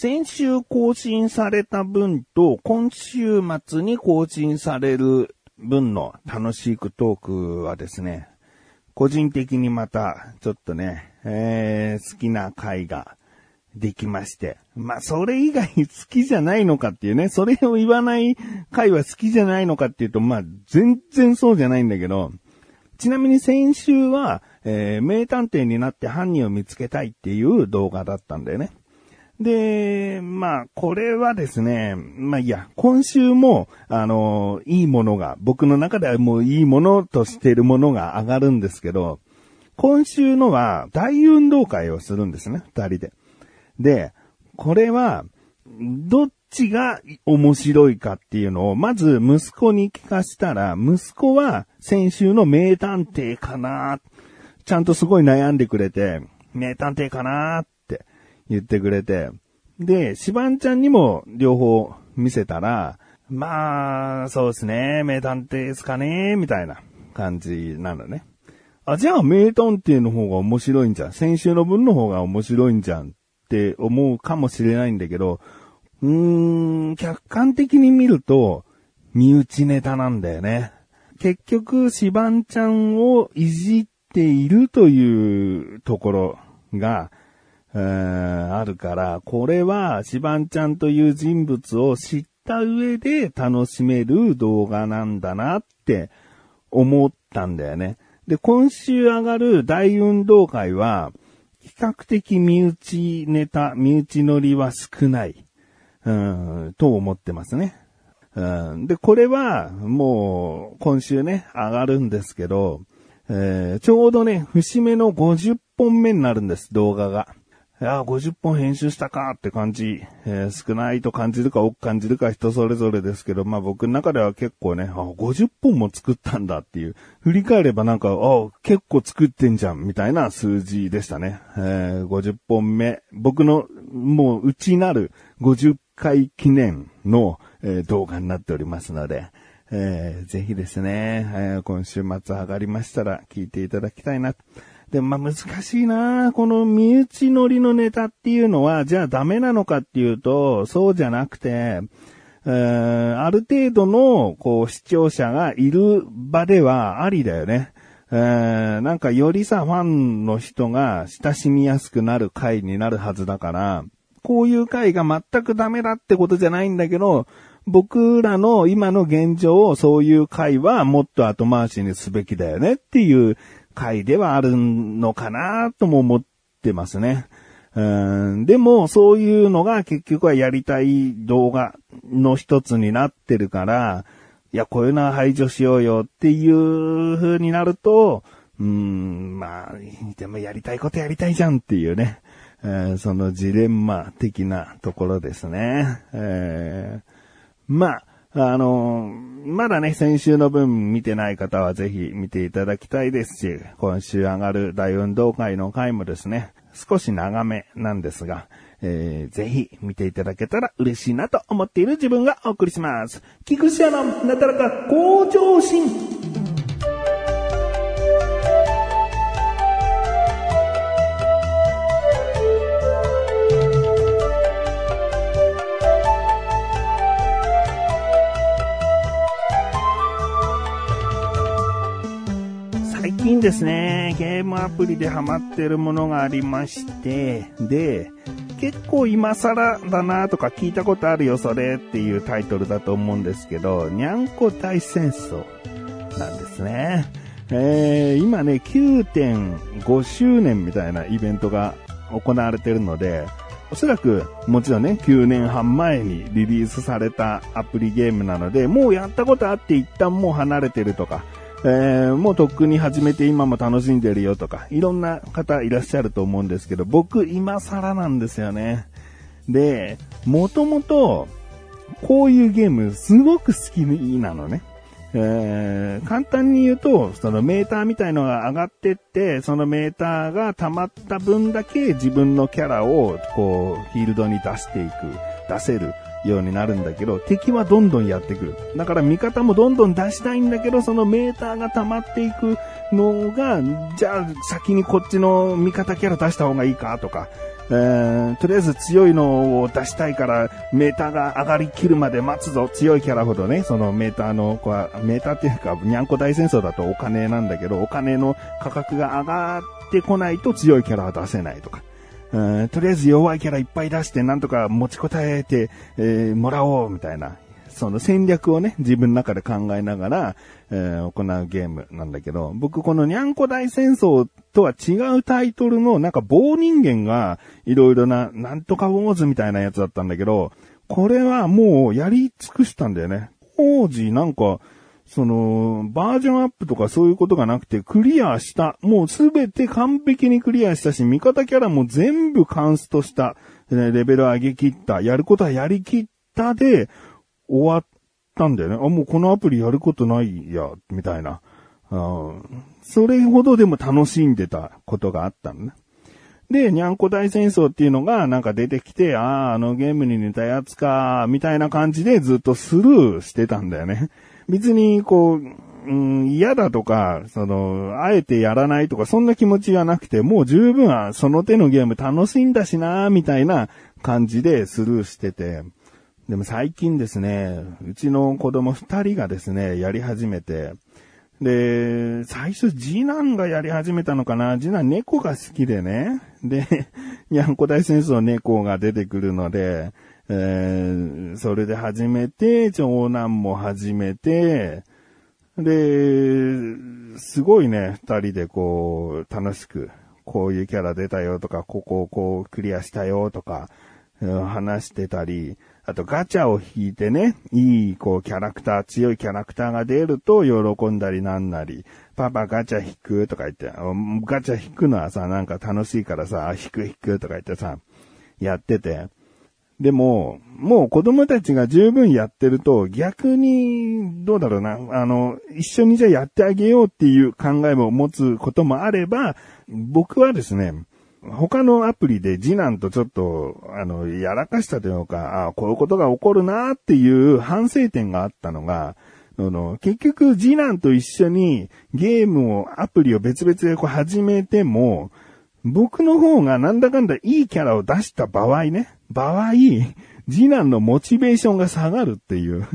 先週更新された分と、今週末に更新される分の楽しいトークはですね、個人的にまた、ちょっとね、えー、好きな回ができまして。まあ、それ以外好きじゃないのかっていうね、それを言わない回は好きじゃないのかっていうと、まあ、全然そうじゃないんだけど、ちなみに先週は、えー、名探偵になって犯人を見つけたいっていう動画だったんだよね。で、まあ、これはですね、まあいいや、今週も、あの、いいものが、僕の中ではもういいものとしているものが上がるんですけど、今週のは大運動会をするんですね、二人で。で、これは、どっちが面白いかっていうのを、まず息子に聞かしたら、息子は先週の名探偵かなちゃんとすごい悩んでくれて、名探偵かなっ言ってくれて、で、シバンちゃんにも両方見せたら、まあ、そうですね、名探偵ですかね、みたいな感じなのね。あ、じゃあ名探偵の方が面白いんじゃん。先週の分の方が面白いんじゃんって思うかもしれないんだけど、うーん、客観的に見ると、身内ネタなんだよね。結局、シバンちゃんをいじっているというところが、あるから、これはシバンちゃんという人物を知った上で楽しめる動画なんだなって思ったんだよね。で、今週上がる大運動会は、比較的身内ネタ、身内乗りは少ない、うん、と思ってますね。うん、で、これは、もう、今週ね、上がるんですけど、えー、ちょうどね、節目の50本目になるんです、動画が。いや、50本編集したかって感じ、えー、少ないと感じるか多く感じるか人それぞれですけど、まあ僕の中では結構ね、あ、50本も作ったんだっていう、振り返ればなんか、あ、結構作ってんじゃん、みたいな数字でしたね。えー、50本目、僕のもう内なる50回記念の、えー、動画になっておりますので、えー、ぜひですね、え、今週末上がりましたら聞いていただきたいな。でもまあ難しいなこの身内乗りのネタっていうのは、じゃあダメなのかっていうと、そうじゃなくて、えー、ある程度の、こう、視聴者がいる場ではありだよね。えー、なんかよりさ、ファンの人が親しみやすくなる回になるはずだから、こういう回が全くダメだってことじゃないんだけど、僕らの今の現状をそういう回はもっと後回しにすべきだよねっていう回ではあるのかなとも思ってますね。うんでも、そういうのが結局はやりたい動画の一つになってるから、いや、こういうのは排除しようよっていう風になると、うん、まあ、でもやりたいことやりたいじゃんっていうね、えー、そのジレンマ的なところですね。えー、まあ、あの、まだね、先週の分見てない方はぜひ見ていただきたいですし、今週上がる大運動会の回もですね、少し長めなんですが、えー、ぜひ見ていただけたら嬉しいなと思っている自分がお送りします。菊池屋のなだらか向上心。ですね、ゲームアプリでハマってるものがありまして、で、結構今更だなとか聞いたことあるよそれっていうタイトルだと思うんですけど、にゃんこ大戦争なんですね。えー、今ね、9.5周年みたいなイベントが行われてるので、おそらく、もちろんね、9年半前にリリースされたアプリゲームなので、もうやったことあって一旦もう離れてるとか、えー、もうとっくに始めて今も楽しんでるよとか、いろんな方いらっしゃると思うんですけど、僕今更なんですよね。で、もともと、こういうゲームすごく好きなのね。えー、簡単に言うと、そのメーターみたいのが上がってって、そのメーターが溜まった分だけ自分のキャラを、こう、フィールドに出していく、出せるようになるんだけど、敵はどんどんやってくる。だから味方もどんどん出したいんだけど、そのメーターが溜まっていくのが、じゃあ先にこっちの味方キャラ出した方がいいかとか、えー、とりあえず強いのを出したいから、メーターが上がりきるまで待つぞ。強いキャラほどね、そのメーターの、こうメーターっていうか、にゃんこ大戦争だとお金なんだけど、お金の価格が上がってこないと強いキャラは出せないとか。うんとりあえず弱いキャラいっぱい出して、なんとか持ちこたえて、えーもらおう、みたいな。その戦略をね、自分の中で考えながら、えー行うゲームなんだけど、僕このにゃんこ大戦争とは違うタイトルの、なんか棒人間が、いろいろな、なんとかウォーズみたいなやつだったんだけど、これはもうやり尽くしたんだよね。当時なんか、その、バージョンアップとかそういうことがなくて、クリアした。もうすべて完璧にクリアしたし、味方キャラも全部カンストした。レベル上げ切った。やることはやりきったで、終わったんだよね。あ、もうこのアプリやることないや、みたいな。うんそれほどでも楽しんでたことがあったのね。で、にゃんこ大戦争っていうのがなんか出てきて、ああ、あのゲームに似たやつか、みたいな感じでずっとスルーしてたんだよね。別に、こう、うん、嫌だとか、その、あえてやらないとか、そんな気持ちはなくて、もう十分その手のゲーム楽しいんだしな、みたいな感じでスルーしてて。でも最近ですね、うちの子供二人がですね、やり始めて、で、最初次男がやり始めたのかな次男猫が好きでね。で、にゃんこ大戦争猫が出てくるので、えーそれで始めて、長男も始めて、で、すごいね、二人でこう、楽しく、こういうキャラ出たよとか、ここをこうクリアしたよとか、話してたり、あとガチャを引いてね、いいこうキャラクター、強いキャラクターが出ると喜んだりなんなり、パパガチャ引くとか言って、ガチャ引くのはさ、なんか楽しいからさ、引く引くとか言ってさ、やってて、でも、もう子供たちが十分やってると、逆に、どうだろうな、あの、一緒にじゃあやってあげようっていう考えも持つこともあれば、僕はですね、他のアプリで次男とちょっと、あの、やらかしたというか、ああこういうことが起こるなっていう反省点があったのが、あの、結局次男と一緒にゲームを、アプリを別々でこう始めても、僕の方がなんだかんだいいキャラを出した場合ね、場合、次男のモチベーションが下がるっていう。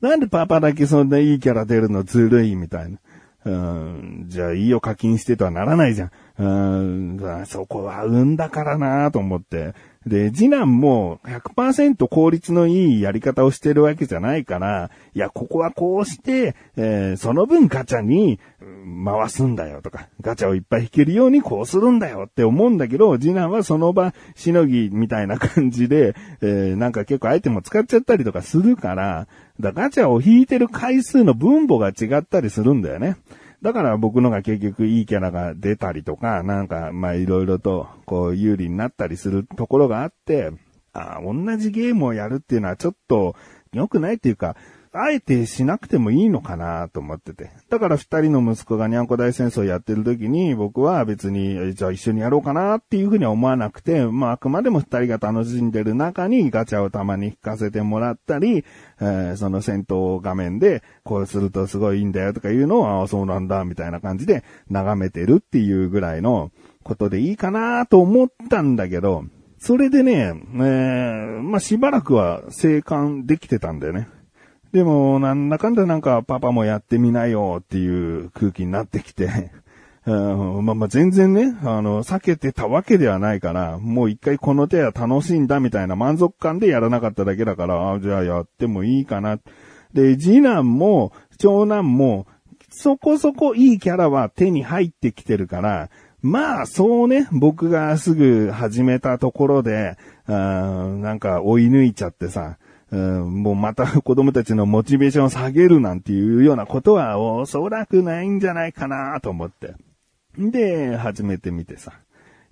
なんでパパだけそんないいキャラ出るのずるいみたいな。うんじゃあいいよ課金してとはならないじゃん。うん。そこは運だからなと思って。で、次男も100%効率のいいやり方をしてるわけじゃないから、いや、ここはこうして、えーその分ガチャに回すん。だよとか、ガチャをいっぱい引けるようにこうするん。だよって思うん。だけど、次男はその場しのぎみたいな感じで、えーなん。か結構アイテムを使っちゃったりとかするから、だからガチャを引いてる回数の分母が違ったりするん。だよね。だから僕のが結局いいキャラが出たりとか、なんかまあいろいろとこう有利になったりするところがあって、ああ同じゲームをやるっていうのはちょっと良くないっていうか、あえてしなくてもいいのかなと思ってて。だから二人の息子がにゃんこ大戦争やってる時に僕は別に、じゃあ一緒にやろうかなっていうふうには思わなくて、まああくまでも二人が楽しんでる中にガチャをたまに引かせてもらったり、えーその戦闘画面でこうするとすごいいいんだよとかいうのを、ああ、そうなんだみたいな感じで眺めてるっていうぐらいのことでいいかなと思ったんだけど、それでね、えーまあしばらくは生還できてたんだよね。でも、なんだかんだなんか、パパもやってみなよっていう空気になってきて、うんまあまあ全然ね、あの、避けてたわけではないから、もう一回この手は楽しいんだみたいな満足感でやらなかっただけだから、あじゃあやってもいいかな。で、次男も、長男も、そこそこいいキャラは手に入ってきてるから、まあ、そうね、僕がすぐ始めたところで、あなんか追い抜いちゃってさ、うんもうまた子供たちのモチベーションを下げるなんていうようなことはおそらくないんじゃないかなと思って。で、始めてみてさ。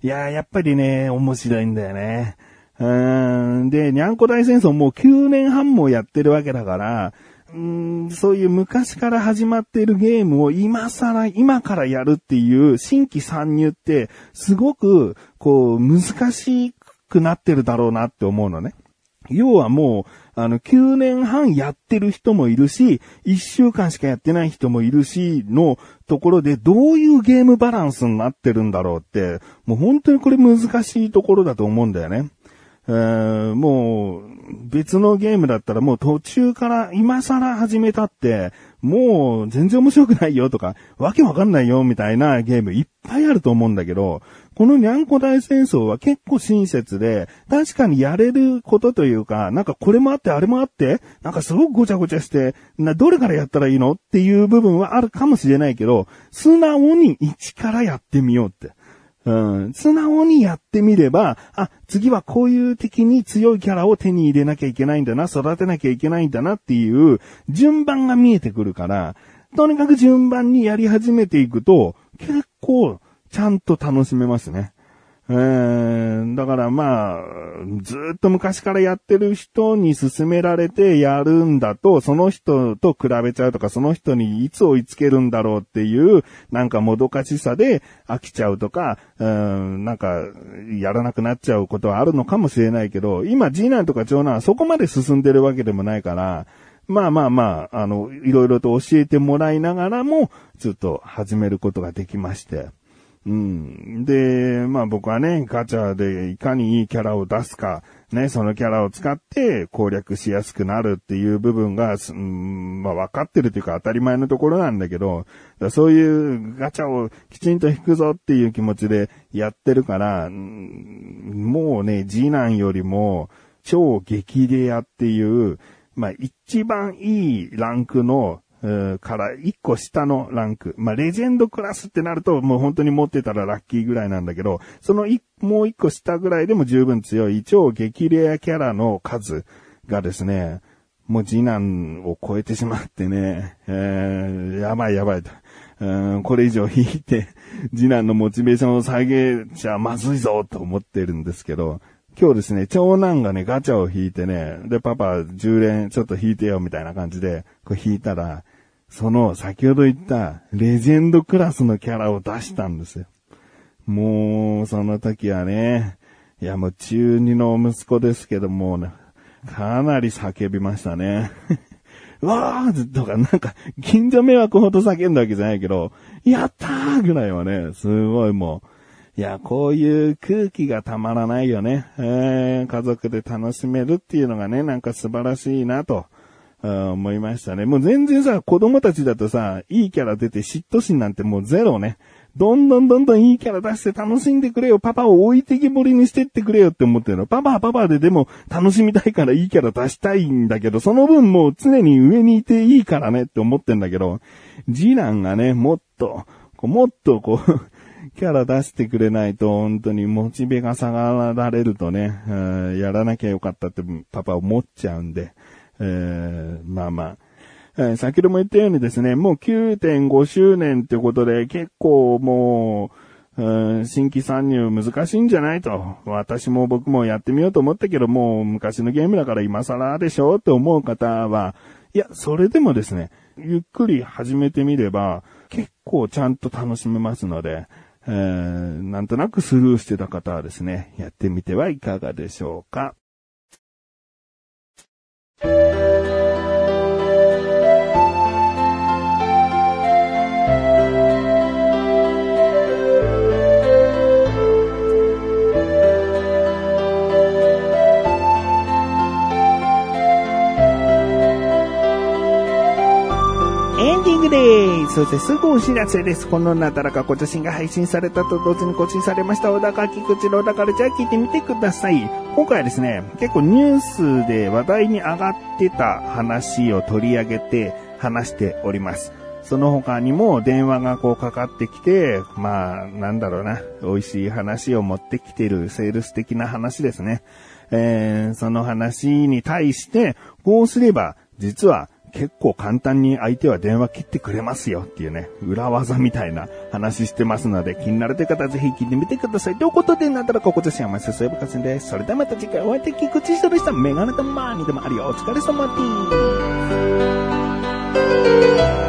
いやー、やっぱりね、面白いんだよね。うん、で、にゃんこ大戦争もう9年半もやってるわけだから、うんそういう昔から始まっているゲームを今更、今からやるっていう新規参入って、すごく、こう、難しくなってるだろうなって思うのね。要はもう、あの、9年半やってる人もいるし、1週間しかやってない人もいるし、のところでどういうゲームバランスになってるんだろうって、もう本当にこれ難しいところだと思うんだよね。えー、もう、別のゲームだったらもう途中から今更始めたって、もう全然面白くないよとか、わけわかんないよみたいなゲームいっぱいあると思うんだけど、このにゃんこ大戦争は結構親切で、確かにやれることというか、なんかこれもあってあれもあって、なんかすごくごちゃごちゃして、な、どれからやったらいいのっていう部分はあるかもしれないけど、素直に一からやってみようって。うん、素直にやってみれば、あ、次はこういう敵に強いキャラを手に入れなきゃいけないんだな、育てなきゃいけないんだなっていう順番が見えてくるから、とにかく順番にやり始めていくと、結構ちゃんと楽しめますね。えー、だからまあ、ずっと昔からやってる人に勧められてやるんだと、その人と比べちゃうとか、その人にいつ追いつけるんだろうっていう、なんかもどかしさで飽きちゃうとか、うん、なんか、やらなくなっちゃうことはあるのかもしれないけど、今次男とか長男はそこまで進んでるわけでもないから、まあまあまあ、あの、いろいろと教えてもらいながらも、ずっと始めることができまして。うん。で、まあ僕はね、ガチャでいかにいいキャラを出すか、ね、そのキャラを使って攻略しやすくなるっていう部分が、うん、まあ分かってるというか当たり前のところなんだけど、そういうガチャをきちんと引くぞっていう気持ちでやってるから、もうね、次男よりも超激レアっていう、まあ一番いいランクのから一個下のランク。まあ、レジェンドクラスってなると、もう本当に持ってたらラッキーぐらいなんだけど、その一、もう一個下ぐらいでも十分強い超激レアキャラの数がですね、もう次男を超えてしまってね、えー、やばいやばいと。うんこれ以上引いて、次男のモチベーションを下げちゃまずいぞと思ってるんですけど、今日ですね、長男がね、ガチャを引いてね、で、パパ、10連ちょっと引いてよ、みたいな感じで、こう引いたら、その先ほど言ったレジェンドクラスのキャラを出したんですよ。もう、その時はね、いやもう中二の息子ですけども、ね、かなり叫びましたね。わーとか、なんか、近所迷惑ほど叫んだわけじゃないけど、やったーぐらいはね、すごいもう、いや、こういう空気がたまらないよね。えー、家族で楽しめるっていうのがね、なんか素晴らしいなと。思いましたね。もう全然さ、子供たちだとさ、いいキャラ出て嫉妬心なんてもうゼロね。どんどんどんどんいいキャラ出して楽しんでくれよ。パパを置いてきぼりにしてってくれよって思ってるの。パパはパパででも楽しみたいからいいキャラ出したいんだけど、その分もう常に上にいていいからねって思ってんだけど、次男がね、もっと、もっとこう キャラ出してくれないと本当にモチベが下がられるとね、やらなきゃよかったってパパ思っちゃうんで、えー、まあまあ。えー、先ほども言ったようにですね、もう9.5周年ってことで結構もう、新規参入難しいんじゃないと。私も僕もやってみようと思ったけど、もう昔のゲームだから今更でしょって思う方は、いや、それでもですね、ゆっくり始めてみれば、結構ちゃんと楽しめますので、えー、なんとなくスルーしてた方はですね、やってみてはいかがでしょうか。エンディングでーすそしてすぐお知らせです。このなだらかご写真が配信されたと同時に更新されました。小高菊池のだからじゃあ聞いてみてください。今回はですね、結構ニュースで話題に上がってた話を取り上げて話しております。その他にも電話がこうかかってきて、まあ、なんだろうな、美味しい話を持ってきてるセールス的な話ですね。えー、その話に対して、こうすれば、実は結構簡単に相手は電話切ってくれますよっていうね、裏技みたいな話してますので、気になるという方はぜひ聞いてみてください。ということで、なんたらここで幸せそういえばかせんです。それではまた次回お会いでき、口下でした。メガネとマーニでもあるよ。お疲れ様です。